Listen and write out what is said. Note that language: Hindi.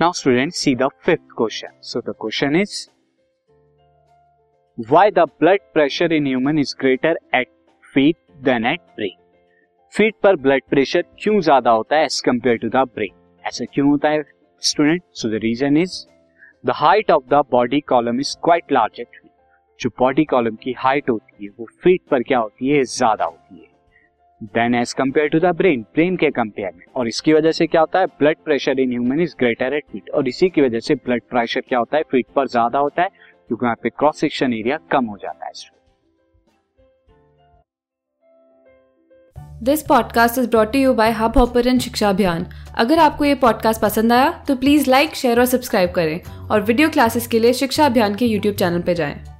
Now student see the fifth question so the question is why the blood pressure in human is greater at feet than at brain feet पर ब्लड प्रेशर क्यों ज़्यादा होता है as compare to the brain ऐसा क्यों होता है student so the reason is the height of the body column is quite large at जो बॉडी कॉलम की हाइट होती है, वो फीट पर क्या होती है, ज़्यादा होती है। Than as compare to the brain brain के कंपेयर में। और इसकी वजह से क्या होता है? Blood pressure in human is greater at feet और इसी की वजह से ब्लड प्रेशर क्या होता है? फीट पर ज़्यादा होता है, क्योंकि वहाँ पे क्रॉस सेक्शन एरिया कम हो जाता है। This podcast is brought you by Hubhopper शिक्षा अभियान अगर आपको ये पॉडकास्ट पसंद आया तो प्लीज़ लाइक शेयर और सब्सक्राइब करें। और वीडियो क्लासेस के लिए शिक्षा अभियान के यूट्यूब चैनल पर जाएँ।